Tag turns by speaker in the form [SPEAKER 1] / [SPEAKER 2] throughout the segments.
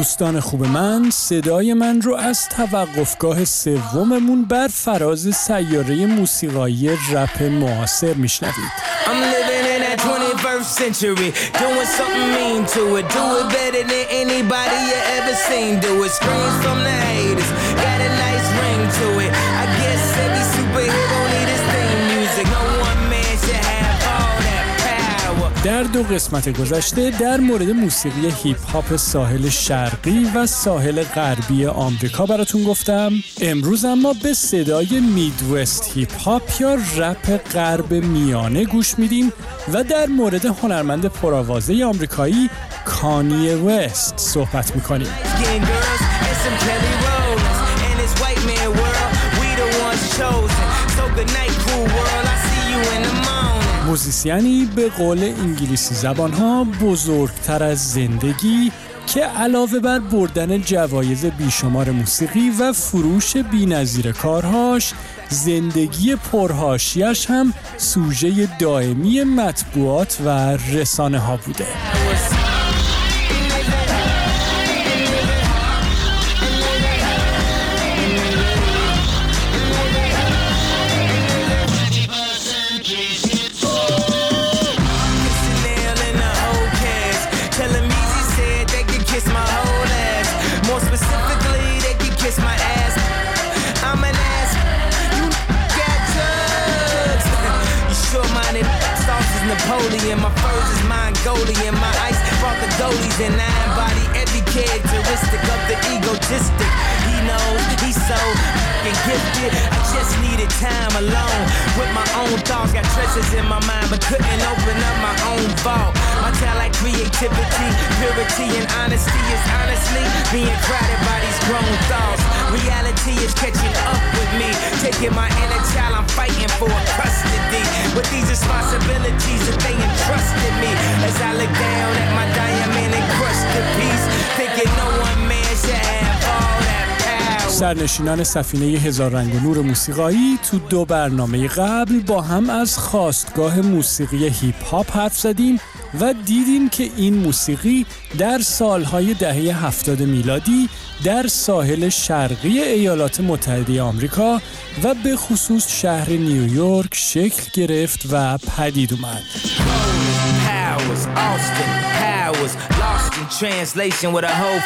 [SPEAKER 1] دوستان خوب من صدای من رو از توقفگاه سوممون بر فراز سیاره موسیقایی رپ معاصر میشنوید. در دو قسمت گذشته در مورد موسیقی هیپ هاپ ساحل شرقی و ساحل غربی آمریکا براتون گفتم. امروز اما به صدای Midwest هیپ هاپ یا رپ غرب میانه گوش میدیم و در مورد هنرمند پرآوازه آمریکایی کانی وست صحبت می‌کنیم. موزیسیانی به قول انگلیسی زبان ها بزرگتر از زندگی که علاوه بر بردن جوایز بیشمار موسیقی و فروش بینظیر کارهاش زندگی پرهاشیش هم سوژه دائمی مطبوعات و رسانه ها بوده. Brought the goalies and I embody every characteristic of the egotistic. He knows he's so fucking gifted. I just needed time alone with my own thoughts. Got treasures in my mind, but couldn't open up my own vault. My talent, creativity, purity, and honesty is honestly being crowded by these grown thoughts. Reality is catching up with me, taking my inner child. I'm fighting for custody with these responsibilities that they entrusted سرنشینان سفینه هزار رنگ و نور موسیقایی تو دو برنامه قبل با هم از خواستگاه موسیقی هیپ هاپ حرف زدیم و دیدیم که این موسیقی در سالهای دهه هفتاد میلادی در ساحل شرقی ایالات متحده آمریکا و به خصوص شهر نیویورک شکل گرفت و پدید اومد. Translation with a whole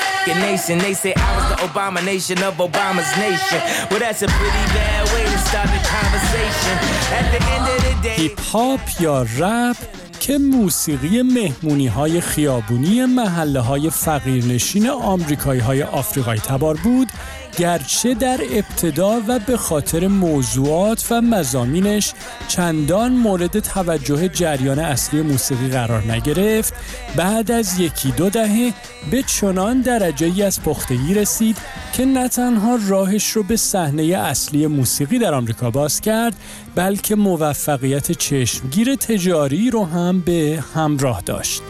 [SPEAKER 1] nation. They say I was the abomination of Obama's nation. Well, that's a pretty bad way to start the conversation. At the end of the day. هاپ یا رپ که موسیقی مهمونی های خیابونی محله های فقیرنشین آمریکایی های آفریقایی تبار بود گرچه در ابتدا و به خاطر موضوعات و مزامینش چندان مورد توجه جریان اصلی موسیقی قرار نگرفت بعد از یکی دو دهه به چنان درجه ای از پختگی رسید که نه تنها راهش رو به صحنه اصلی موسیقی در آمریکا باز کرد بلکه موفقیت چشمگیر تجاری رو هم به همراه داشت.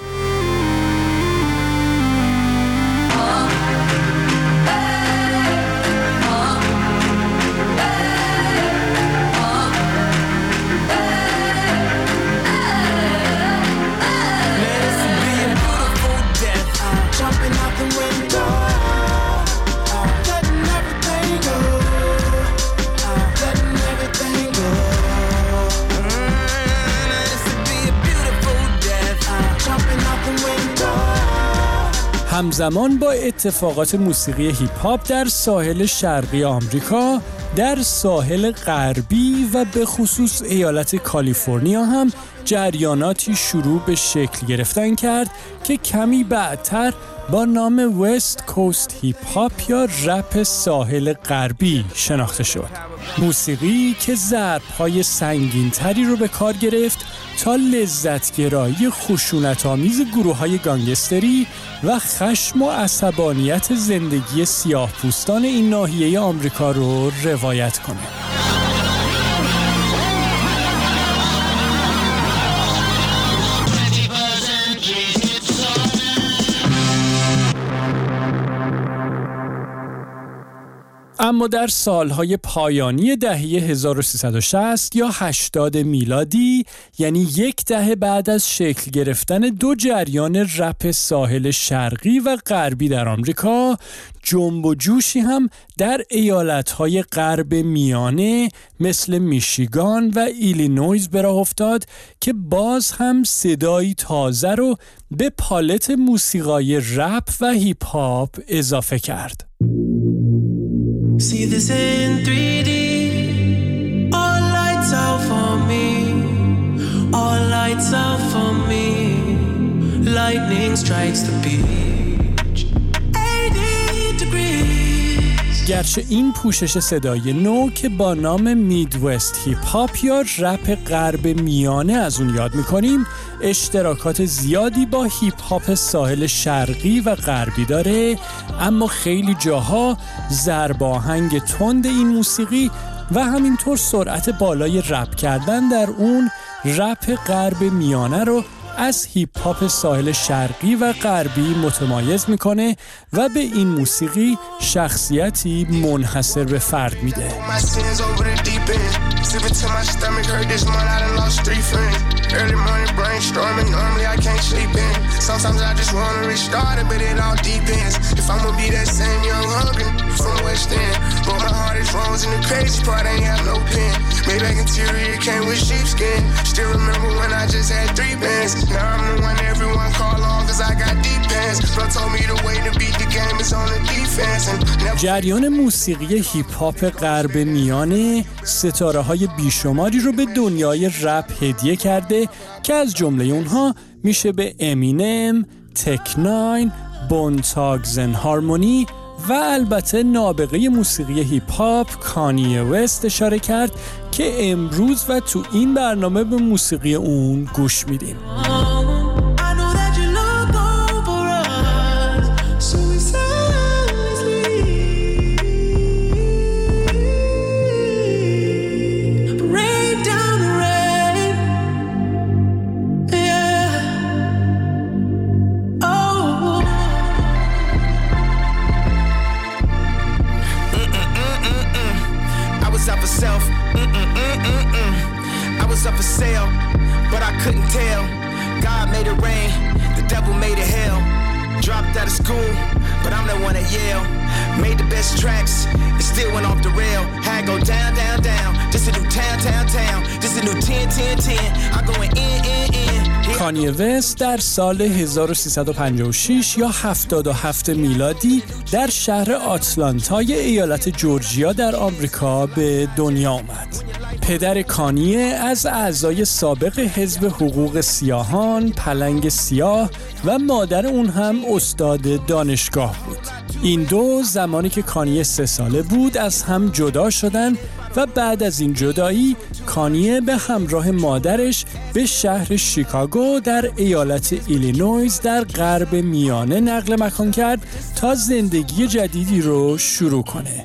[SPEAKER 1] همزمان با اتفاقات موسیقی هیپ هاپ در ساحل شرقی آمریکا در ساحل غربی و به خصوص ایالت کالیفرنیا هم جریاناتی شروع به شکل گرفتن کرد که کمی بعدتر با نام West Coast hip hop یا رپ ساحل غربی شناخته شد موسیقی که ضرب های سنگین تری رو به کار گرفت تا لذتگرایی خشونت آمیز گروه های گانگستری و خشم و عصبانیت زندگی سیاه پوستان این ناحیه آمریکا رو روایت کنه. اما در سالهای پایانی دهه 1360 یا 80 میلادی یعنی یک دهه بعد از شکل گرفتن دو جریان رپ ساحل شرقی و غربی در آمریکا جنب و جوشی هم در ایالتهای غرب میانه مثل میشیگان و ایلینویز به راه افتاد که باز هم صدایی تازه رو به پالت موسیقایی رپ و هیپ هاپ اضافه کرد. See this in 3D. All lights out for me. All lights out for me. Lightning strikes the beach. گرچه این پوشش صدای نو که با نام Midwest hip hop یا رپ غرب میانه از اون یاد می‌کنیم اشتراکات زیادی با هیپ هاپ ساحل شرقی و غربی داره اما خیلی جاها ضرباهنگ تند این موسیقی و همینطور سرعت بالای رپ کردن در اون رپ غرب میانه رو از هیپ هاپ ساحل شرقی و غربی متمایز می‌کنه و به این موسیقی شخصیتی منحصر به فرد میده. Early morning brainstorming, normally I can't sleep in. Sometimes I just wanna restart it, but it all depends. If I'ma be that same young hungry from West End. But my heart is rose and the crazy part I ain't have no pen. Maybach interior came with sheepskin. Still remember when I just had three bands. Now I'm the one everyone call on جریان موسیقی هیپ هاپ غرب میانه ستاره های بیشماری رو به دنیای رپ هدیه کرده که از جمله اونها میشه به امینم، تکناین، بونتاگزن هارمونی و البته نابغه موسیقی هیپ هاپ کانی وست اشاره کرد که امروز و تو این برنامه به موسیقی اون گوش میدیم.
[SPEAKER 2] myself. Mm-mm-mm-mm-mm. I was up for sale, but I couldn't tell. God made it rain, the devil made it hell. Dropped out of school, but I'm the one at Yale. Made the best tracks, and still went off the rail. Had go down, down, down. This a new town, town, town. This a new 10, 10, 10. I going in, in, in.
[SPEAKER 1] کانی وست در سال 1356 یا 77 میلادی در شهر آتلانتای ایالت جورجیا در آمریکا به دنیا آمد. پدر کانیه از اعضای سابق حزب حقوق سیاهان، پلنگ سیاه و مادر اون هم استاد دانشگاه بود. این دو زمانی که کانیه سه ساله بود از هم جدا شدن و بعد از این جدایی کانیه به همراه مادرش به شهر شیکاگو در ایالت ایلینویز در غرب میانه نقل مکان کرد تا زندگی جدیدی رو شروع کنه.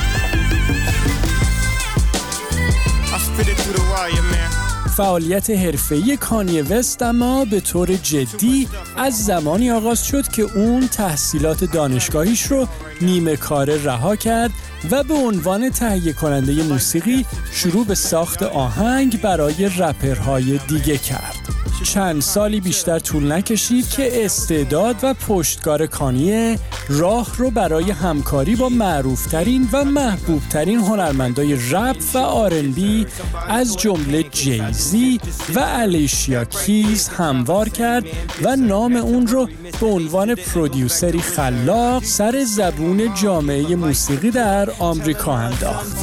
[SPEAKER 1] فعالیت حرفه‌ای کانی وست اما به طور جدی از زمانی آغاز شد که اون تحصیلات دانشگاهیش رو نیمه کار رها کرد و به عنوان تهیه کننده موسیقی شروع به ساخت آهنگ برای رپرهای دیگه کرد. چند سالی بیشتر طول نکشید که استعداد و پشتکار کانیه راه رو برای همکاری با معروفترین و محبوبترین هنرمندای رپ و آرنبی از جمله جیزی و الیشیا کیز هموار کرد و نام اون رو به عنوان پرودیوسری خلاق سر زبون جامعه موسیقی در آمریکا انداخت.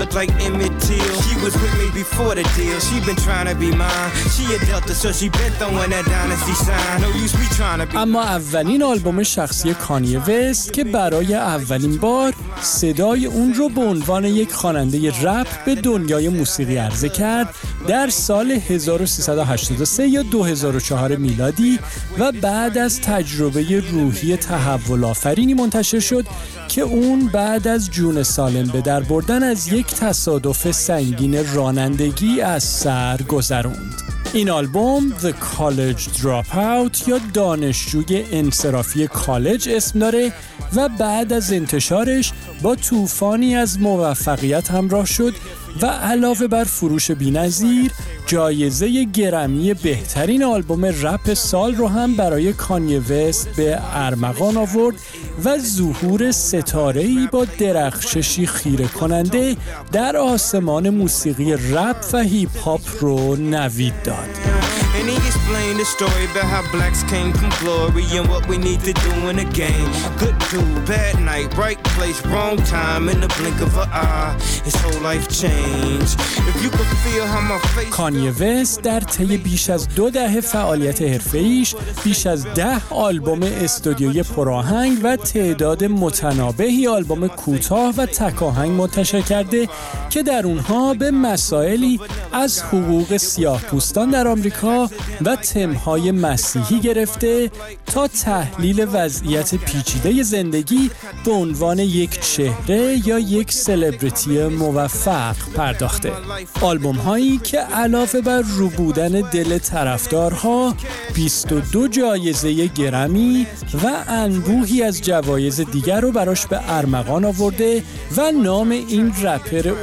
[SPEAKER 1] Look like Emmett Till. She was with me before the deal. She been trying to be mine. She a Delta, so she been throwing that dynasty sign. No use me trying to be اما اولین آلبوم شخصی کانی وست که برای اولین بار صدای اون رو به عنوان یک خواننده رپ به دنیای موسیقی عرضه کرد در سال 1383 یا 2004 میلادی و بعد از تجربه روحی تحول آفرینی منتشر شد که اون بعد از جون سالم به در بردن از یک تصادف سنگین رانندگی از سر گذروند. این آلبوم The College Dropout یا دانشجوی انصرافی کالج اسم داره و بعد از انتشارش با طوفانی از موفقیت همراه شد و علاوه بر فروش بینظیر جایزه گرمی بهترین آلبوم رپ سال رو هم برای کانی وست به ارمغان آورد و ظهور ستاره‌ای با درخششی خیره کننده در آسمان موسیقی رپ و هیپ هاپ رو نوید داد. And he explained the story about how blacks came from glory and what we need to do in the game. Good dude, bad night, right place, wrong time, in the blink of an eye. His whole life changed. If you could feel how my face کانیه وست در طی بیش از دو دهه فعالیت حرفه‌ایش بیش از ده آلبوم استودیوی پراهنگ و تعداد متنابهی آلبوم کوتاه و تکاهنگ منتشر کرده که در اونها به مسائلی از حقوق سیاه پوستان در آمریکا و تمهای مسیحی گرفته تا تحلیل وضعیت پیچیده زندگی به عنوان یک چهره یا یک سلبریتی موفق پرداخته. آلبوم هایی که علاوه بر رو بودن دل طرفدارها 22 جایزه گرمی و انبوهی از جوایز دیگر رو براش به ارمغان آورده و نام این رپر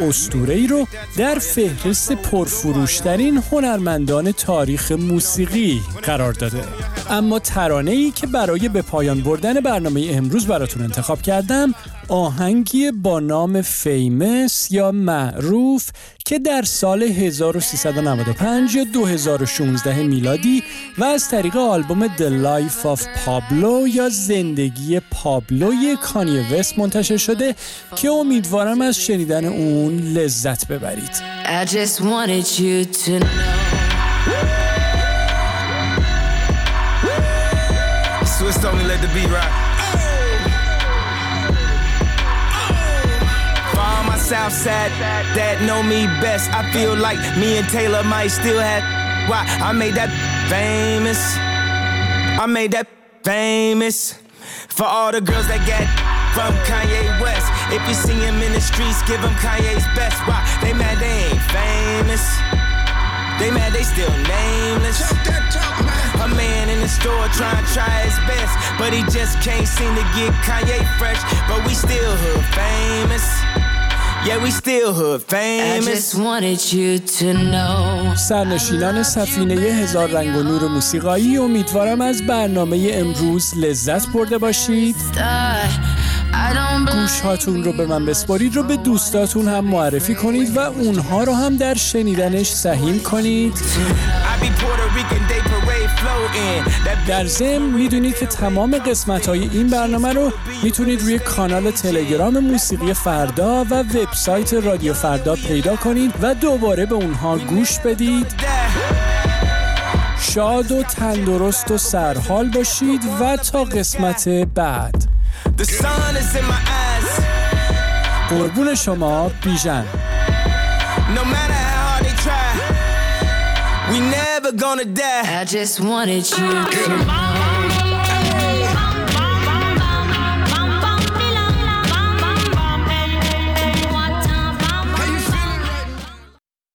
[SPEAKER 1] ای رو در فهرست پرفروشترین هنرمندان تاریخ موسیقی قرار داده اما ترانه ای که برای به پایان بردن برنامه امروز براتون انتخاب کردم آهنگی با نام فیمس یا معروف که در سال 1395 یا 2016 میلادی و از طریق آلبوم The Life of Pablo یا زندگی پابلوی کانی وست منتشر شده که امیدوارم از شنیدن اون لذت ببرید I just wanted you to know. Told me let the beat rock. For all my Southside that know me best, I feel like me and Taylor might still have. Why I made that famous. I made that famous. For all the girls that get from Kanye West. If you see him in the streets, give him Kanye's best. Why? They mad they ain't famous. They mad they still nameless. A man in the store trying to try his best, but he just can't seem to get Kanye fresh. But we still hood famous. Yeah, we still hood famous. I just wanted you to know. سرنشینان سفینه هزار رنگ و نور موسیقایی امیدوارم از برنامه امروز لذت برده باشید. گوش هاتون رو به من بسپارید رو به دوستاتون هم معرفی کنید و اونها رو هم در شنیدنش سهیم کنید در ضمن می‌دونید که تمام قسمت های این برنامه رو می‌تونید روی کانال تلگرام موسیقی فردا و وبسایت رادیو فردا پیدا کنید و دوباره به اونها گوش بدید شاد و تندرست و سرحال باشید و تا قسمت بعد. قربون شما بیژن never gonna die. I just wanted you to know.